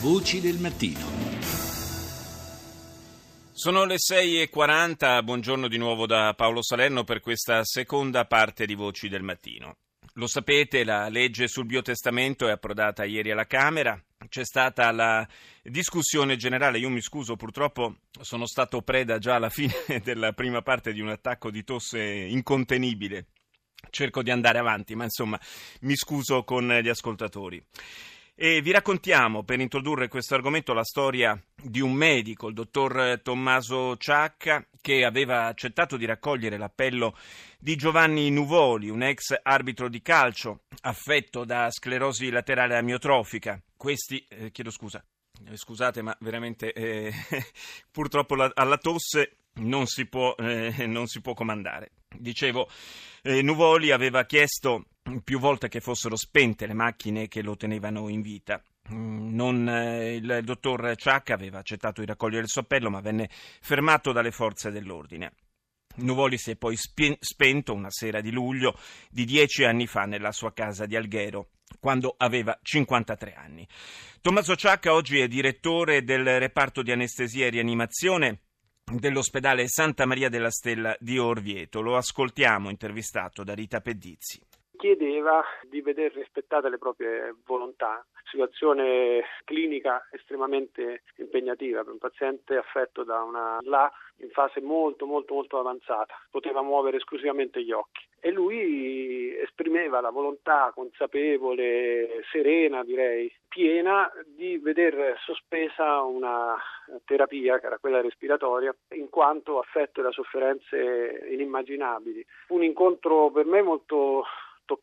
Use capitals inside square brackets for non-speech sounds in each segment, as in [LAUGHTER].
Voci del mattino. Sono le 6.40, buongiorno di nuovo da Paolo Salerno per questa seconda parte di Voci del Mattino. Lo sapete, la legge sul biotestamento è approdata ieri alla Camera, c'è stata la discussione generale, io mi scuso, purtroppo sono stato preda già alla fine [LAUGHS] della prima parte di un attacco di tosse incontenibile. Cerco di andare avanti, ma insomma mi scuso con gli ascoltatori. E vi raccontiamo, per introdurre questo argomento, la storia di un medico, il dottor Tommaso Ciacca, che aveva accettato di raccogliere l'appello di Giovanni Nuvoli, un ex arbitro di calcio affetto da sclerosi laterale amiotrofica. Questi, eh, chiedo scusa, eh, scusate, ma veramente eh, [LAUGHS] purtroppo la, alla tosse non si può, eh, non si può comandare. Dicevo, eh, Nuvoli aveva chiesto più volte che fossero spente le macchine che lo tenevano in vita. Mm, non, eh, il dottor Ciacca aveva accettato di raccogliere il suo appello, ma venne fermato dalle forze dell'ordine. Nuvoli si è poi spento una sera di luglio di dieci anni fa nella sua casa di Alghero, quando aveva 53 anni. Tommaso Ciacca oggi è direttore del reparto di anestesia e rianimazione dell'ospedale Santa Maria della Stella di Orvieto. Lo ascoltiamo intervistato da Rita Pedizzi chiedeva di vedere rispettate le proprie volontà. Situazione clinica estremamente impegnativa per un paziente affetto da una LA in fase molto molto molto avanzata, poteva muovere esclusivamente gli occhi e lui esprimeva la volontà consapevole, serena direi, piena di vedere sospesa una terapia che era quella respiratoria in quanto affetto da sofferenze inimmaginabili. Un incontro per me molto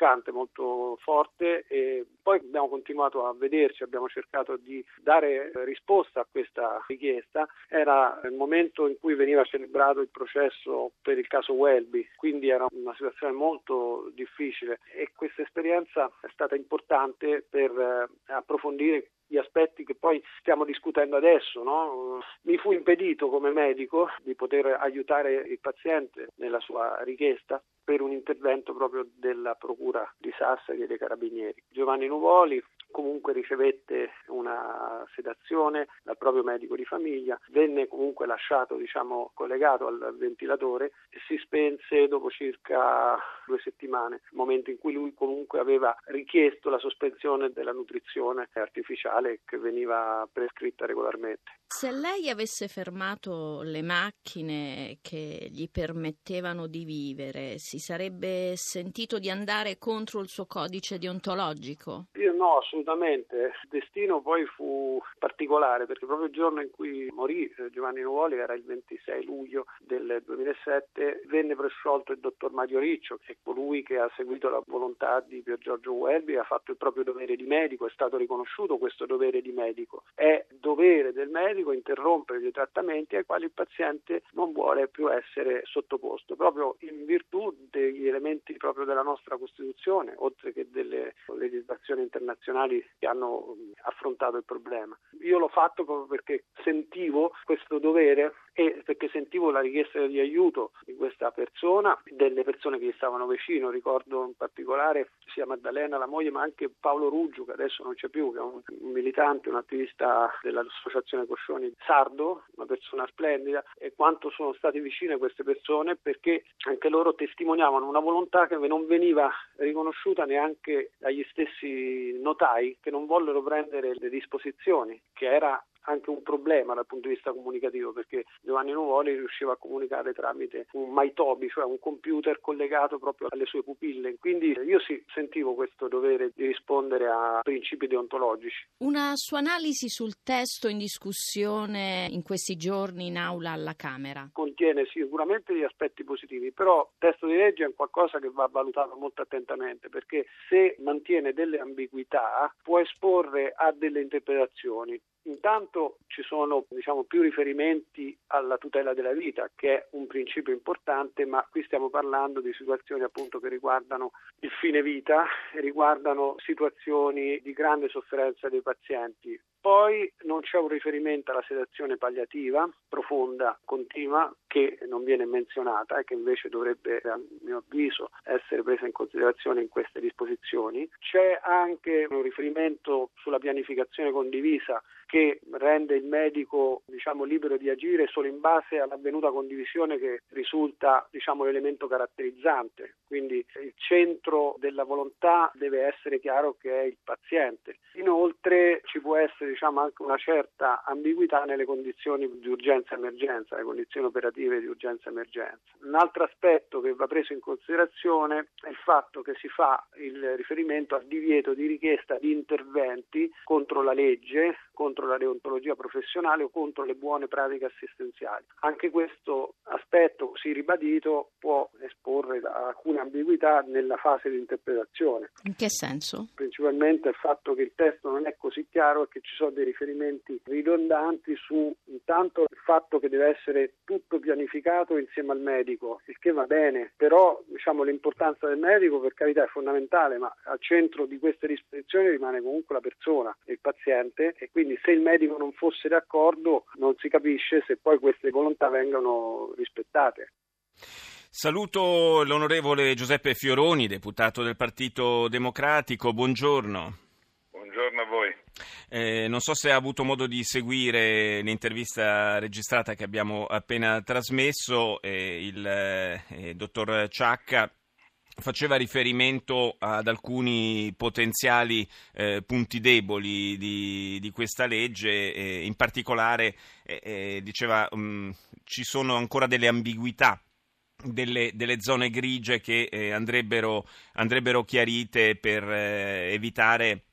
toccante, molto forte e poi abbiamo continuato a vederci, abbiamo cercato di dare risposta a questa richiesta. Era il momento in cui veniva celebrato il processo per il caso Welby, quindi era una situazione molto difficile e questa esperienza è stata importante per eh, approfondire gli aspetti che poi stiamo discutendo adesso. No? Mi fu impedito come medico di poter aiutare il paziente nella sua richiesta per un intervento proprio della Procura di Sassari e dei Carabinieri. Giovanni Nuvoli comunque ricevette una sedazione dal proprio medico di famiglia, venne comunque lasciato diciamo, collegato al ventilatore e si spense dopo circa due settimane, momento in cui lui comunque aveva richiesto la sospensione della nutrizione artificiale che veniva prescritta regolarmente. Se lei avesse fermato le macchine che gli permettevano di vivere, si sarebbe sentito di andare contro il suo codice deontologico? Io no, assolutamente. Il destino poi fu particolare perché proprio il giorno in cui morì eh, Giovanni Nuvoli, era il 26 luglio del 2007, venne presciolto il dottor Mario Riccio, che è colui che ha seguito la volontà di Pier Giorgio Welby, ha fatto il proprio dovere di medico, è stato riconosciuto questo dovere di medico. È dovere del medico interrompere dei trattamenti ai quali il paziente non vuole più essere sottoposto, proprio in virtù degli elementi proprio della nostra Costituzione, oltre che delle legislazioni internazionali che hanno affrontato il problema. Io l'ho fatto proprio perché sentivo questo dovere e perché sentivo la richiesta di aiuto di questa persona, delle persone che gli stavano vicino, ricordo in particolare sia Maddalena, la moglie, ma anche Paolo Ruggio, che adesso non c'è più, che è un, militante, un attivista dell'associazione Coscioni Sardo, una persona splendida, e quanto sono state vicine queste persone perché anche loro testimoniavano una volontà che non veniva riconosciuta neanche dagli stessi notai che non vollero prendere le disposizioni, che era anche un problema dal punto di vista comunicativo perché Giovanni Nuvoli riusciva a comunicare tramite un MyTobi, cioè un computer collegato proprio alle sue pupille. Quindi io sì, sentivo questo dovere di rispondere a principi deontologici. Una sua analisi sul testo in discussione in questi giorni in aula alla Camera? Contiene sicuramente degli aspetti positivi, però il testo di legge è qualcosa che va valutato molto attentamente perché se mantiene delle ambiguità può esporre a delle interpretazioni. Intanto ci sono diciamo, più riferimenti alla tutela della vita, che è un principio importante, ma qui stiamo parlando di situazioni appunto che riguardano il fine vita, riguardano situazioni di grande sofferenza dei pazienti. Poi non c'è un riferimento alla sedazione palliativa profonda, continua, che non viene menzionata e che invece dovrebbe, a mio avviso, essere presa in considerazione in queste disposizioni. C'è anche un riferimento sulla pianificazione condivisa che rende il medico diciamo, libero di agire solo in base all'avvenuta condivisione che risulta diciamo, l'elemento caratterizzante. Quindi il centro della volontà deve essere chiaro che è il paziente. Inoltre ci può essere diciamo, anche una certa ambiguità nelle condizioni di urgenza-emergenza, le condizioni operative di urgenza-emergenza. Un altro aspetto che va preso in considerazione è il fatto che si fa il riferimento al divieto di richiesta di interventi contro la legge, contro la deontologia professionale o contro le buone pratiche assistenziali. Anche questo aspetto così ribadito può esporre alcune ambiguità nella fase di interpretazione. In che senso? Principalmente il fatto che il testo non è così chiaro e che ci sono dei riferimenti ridondanti su intanto il fatto che deve essere tutto pianificato insieme al medico, il che va bene, però diciamo, l'importanza del medico per carità è fondamentale, ma al centro di queste disposizioni rimane comunque la persona, il paziente e quindi quindi se il medico non fosse d'accordo non si capisce se poi queste volontà vengano rispettate. Saluto l'onorevole Giuseppe Fioroni, deputato del Partito Democratico. Buongiorno. Buongiorno a voi. Eh, non so se ha avuto modo di seguire l'intervista registrata che abbiamo appena trasmesso. Eh, il eh, dottor Ciacca faceva riferimento ad alcuni potenziali eh, punti deboli di, di questa legge, eh, in particolare eh, eh diceva um, ci sono ancora delle ambiguità. Delle, delle zone grigie che eh, andrebbero, andrebbero, chiarite per eh, evitare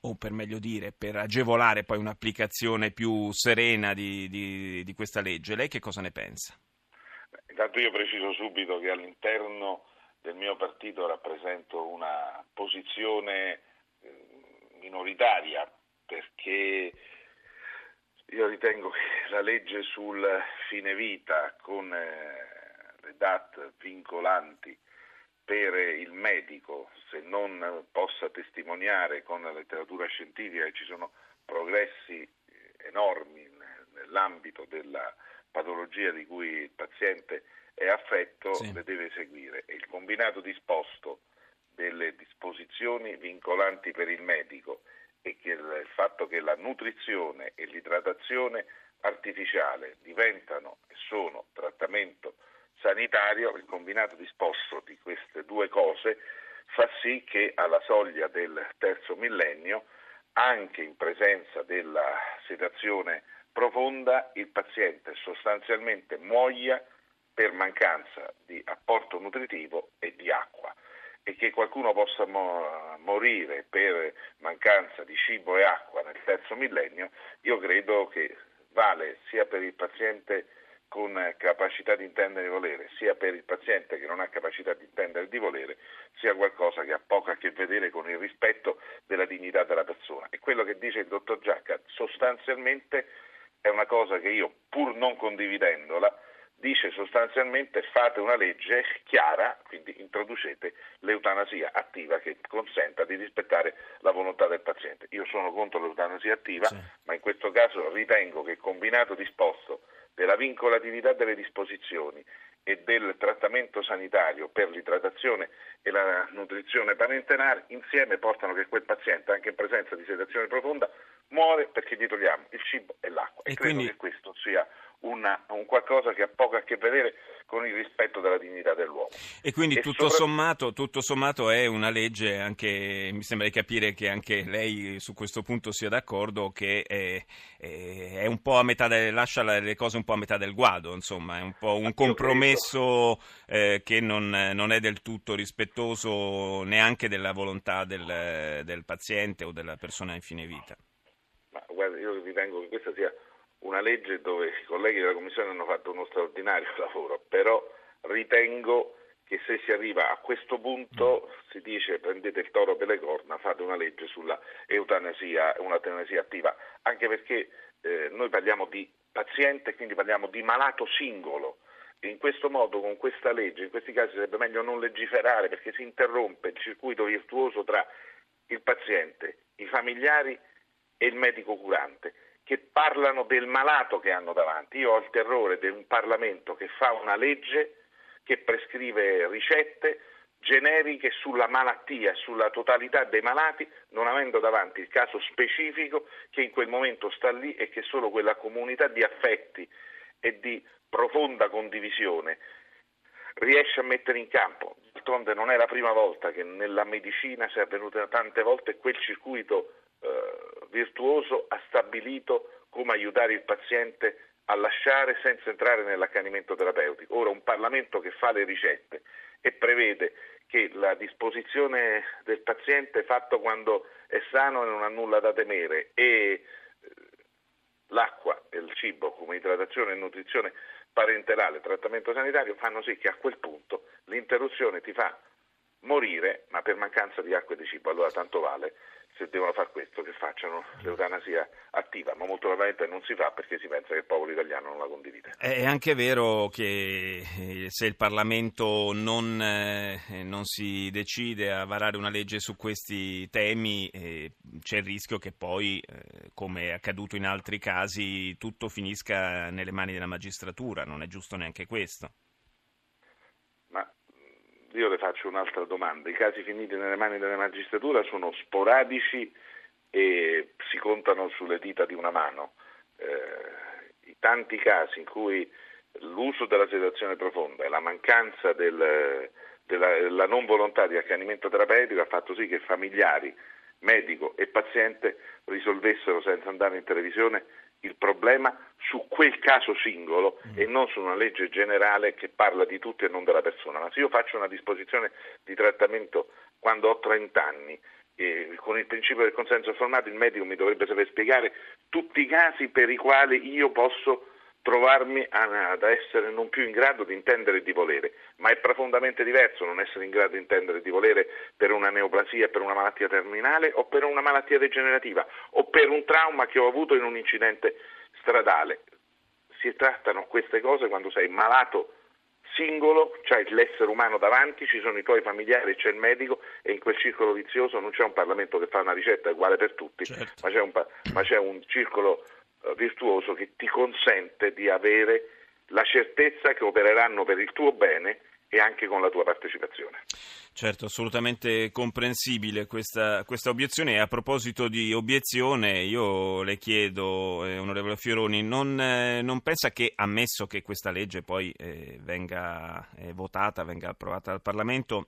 o per meglio dire, per agevolare poi un'applicazione più serena di, di, di questa legge. Lei che cosa ne pensa? Intanto io preciso subito che all'interno del mio partito rappresento una posizione eh, minoritaria perché io ritengo che la legge sul fine vita con eh, le DAT vincolanti per il medico, se non possa testimoniare con la letteratura scientifica che ci sono progressi eh, enormi nell'ambito della patologia di cui il paziente è affetto sì. le deve seguire e il combinato disposto delle disposizioni vincolanti per il medico e che il fatto che la nutrizione e l'idratazione artificiale diventano e sono trattamento sanitario, il combinato disposto di queste due cose fa sì che alla soglia del terzo millennio, anche in presenza della sedazione profonda, il paziente sostanzialmente muoia per mancanza di apporto nutritivo e di acqua e che qualcuno possa mo- morire per mancanza di cibo e acqua nel terzo millennio, io credo che vale sia per il paziente con capacità di intendere e volere, sia per il paziente che non ha capacità di intendere e di volere, sia qualcosa che ha poco a che vedere con il rispetto della dignità della persona. E quello che dice il dottor Giacca sostanzialmente è una cosa che io, pur non condividendola, dice sostanzialmente fate una legge chiara, quindi introducete l'eutanasia attiva che consenta di rispettare la volontà del paziente. Io sono contro l'eutanasia attiva, sì. ma in questo caso ritengo che il combinato disposto della vincolatività delle disposizioni e del trattamento sanitario per l'idratazione e la nutrizione parentenale insieme portano che quel paziente, anche in presenza di sedazione profonda, muore perché gli togliamo il cibo e l'acqua. E, e credo quindi... che questo sia una, un qualcosa che ha poco a che vedere con il rispetto della dignità dell'uomo. E quindi e tutto, sopra... sommato, tutto, sommato, è una legge, anche, mi sembra di capire che anche lei su questo punto sia d'accordo, che è, è un po' a metà del, lascia le cose un po' a metà del guado, insomma, è un po' un compromesso eh, che non, non, è del tutto rispettoso neanche della volontà del, del paziente o della persona in fine vita. Ma guarda, io ritengo che questa sia una legge dove i colleghi della Commissione hanno fatto uno straordinario [LAUGHS] lavoro, però ritengo che se si arriva a questo punto si dice prendete il toro per le corna, fate una legge sulla eutanasia, un'eutanasia attiva, anche perché eh, noi parliamo di paziente, quindi parliamo di malato singolo. In questo modo, con questa legge, in questi casi sarebbe meglio non legiferare perché si interrompe il circuito virtuoso tra il paziente, i familiari e il medico curante che parlano del malato che hanno davanti. Io ho il terrore di un Parlamento che fa una legge che prescrive ricette generiche sulla malattia, sulla totalità dei malati, non avendo davanti il caso specifico che in quel momento sta lì e che solo quella comunità di affetti e di profonda condivisione riesce a mettere in campo. D'altronde non è la prima volta che nella medicina si è avvenuta tante volte quel circuito eh, virtuoso ha stabilito come aiutare il paziente a lasciare senza entrare nell'accanimento terapeutico. Ora un Parlamento che fa le ricette e prevede che la disposizione del paziente fatto quando è sano e non ha nulla da temere e eh, l'acqua e il cibo come idratazione e nutrizione parenterale, trattamento sanitario fanno sì che a quel punto l'interruzione ti fa morire, ma per mancanza di acqua e di cibo, allora tanto vale se devono fare questo che facciano l'eutanasia attiva, ma molto probabilmente non si fa perché si pensa che il popolo italiano non la condivide. È anche vero che eh, se il Parlamento non, eh, non si decide a varare una legge su questi temi eh, c'è il rischio che poi, eh, come è accaduto in altri casi, tutto finisca nelle mani della magistratura, non è giusto neanche questo io le faccio un'altra domanda. I casi finiti nelle mani della magistratura sono sporadici e si contano sulle dita di una mano. Eh, I tanti casi in cui l'uso della sedazione profonda e la mancanza del, della, della non volontà di accanimento terapeutico ha fatto sì che familiari, medico e paziente risolvessero senza andare in televisione il problema su quel caso singolo mm. e non su una legge generale che parla di tutti e non della persona. Ma se io faccio una disposizione di trattamento quando ho 30 anni e con il principio del consenso informato il medico mi dovrebbe saper spiegare tutti i casi per i quali io posso trovarmi ad essere non più in grado di intendere e di volere, ma è profondamente diverso non essere in grado di intendere e di volere per una neoplasia, per una malattia terminale o per una malattia degenerativa o per un trauma che ho avuto in un incidente stradale. Si trattano queste cose quando sei malato singolo, c'hai l'essere umano davanti, ci sono i tuoi familiari, c'è il medico e in quel circolo vizioso non c'è un Parlamento che fa una ricetta uguale per tutti, certo. ma, c'è un, ma c'è un circolo virtuoso che ti consente di avere la certezza che opereranno per il tuo bene e anche con la tua partecipazione. Certo, assolutamente comprensibile questa, questa obiezione. A proposito di obiezione, io le chiedo, eh, onorevole Fioroni, non, eh, non, pensa che, ammesso che questa legge poi eh, venga eh, votata, venga approvata dal Parlamento,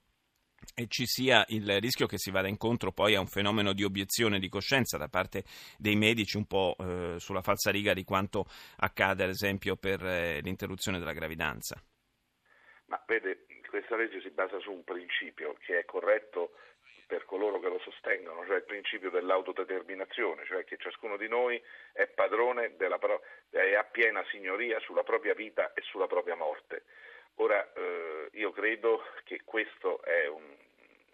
e ci sia il rischio che si vada incontro poi a un fenomeno di obiezione di coscienza da parte dei medici un po' eh, sulla falsariga di quanto accade ad esempio per eh, l'interruzione della gravidanza. Ma vede, questa legge si basa su un principio che è corretto per coloro che lo sostengono, cioè il principio dell'autodeterminazione, cioè che ciascuno di noi è padrone della pro- e ha piena signoria sulla propria vita e sulla propria morte. Ora, eh, io credo che questo è un,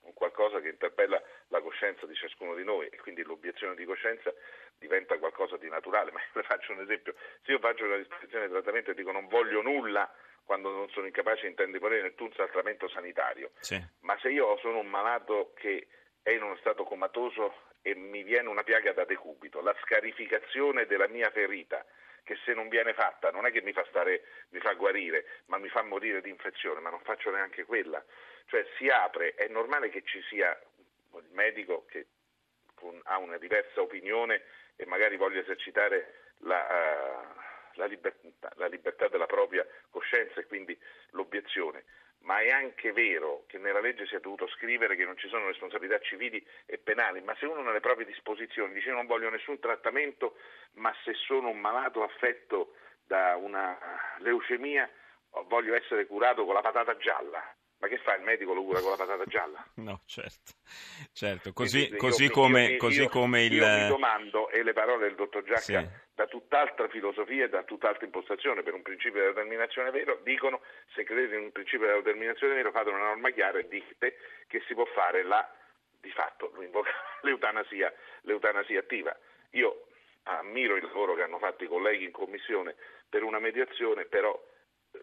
un, qualcosa che interpella la coscienza di ciascuno di noi e quindi l'obiezione di coscienza diventa qualcosa di naturale. [LAUGHS] Ma io faccio un esempio, se io faccio una disposizione di trattamento e dico non voglio nulla quando non sono incapace di intendere volere nessun trattamento sanitario, sì. ma se io sono un malato che è in uno stato comatoso e mi viene una piaga da decubito, la scarificazione della mia ferita che se non viene fatta non è che mi fa, stare, mi fa guarire, ma mi fa morire di infezione, ma non faccio neanche quella. Cioè si apre, è normale che ci sia il medico che ha una diversa opinione e magari voglia esercitare la, uh, la, libertà, la libertà della propria coscienza e quindi l'obiezione ma è anche vero che nella legge si è dovuto scrivere che non ci sono responsabilità civili e penali, ma se uno nelle proprie disposizioni dice non voglio nessun trattamento, ma se sono un malato affetto da una leucemia voglio essere curato con la patata gialla, ma che fa il medico lo cura con la patata gialla? No, certo, certo. Così, Quindi, così io, come, io, così io, come il... Io mi domando, e le parole del dottor Giacca, sì. da tutt'altra filosofia e da tutt'altra impostazione per un principio di determinazione vero, dicono se credete in un principio di determinazione vero fate una norma chiara e dite che si può fare la, di fatto, [LAUGHS] l'eutanasia, l'eutanasia attiva. Io ammiro il lavoro che hanno fatto i colleghi in commissione per una mediazione, però eh,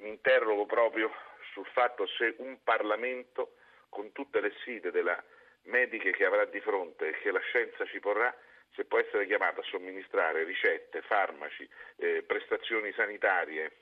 mi interrogo proprio sul fatto se un Parlamento, con tutte le sfide della mediche che avrà di fronte e che la scienza ci porrà, se può essere chiamata a somministrare ricette, farmaci, eh, prestazioni sanitarie,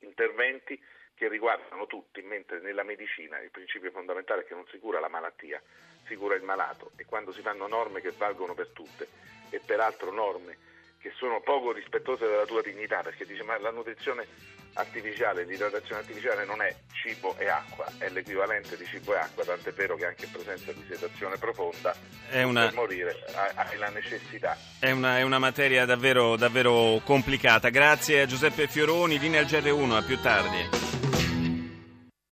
interventi che riguardano tutti, mentre nella medicina il principio fondamentale è che non si cura la malattia, si cura il malato. E quando si fanno norme che valgono per tutte e peraltro norme che sono poco rispettose della tua dignità, perché dice ma la nutrizione artificiale, l'idratazione artificiale non è cibo e acqua, è l'equivalente di cibo e acqua, tant'è vero che anche in presenza di sedazione profonda è una, per morire hai la necessità. È una, è una materia davvero, davvero complicata. Grazie a Giuseppe Fioroni, linea al GR1, a più tardi.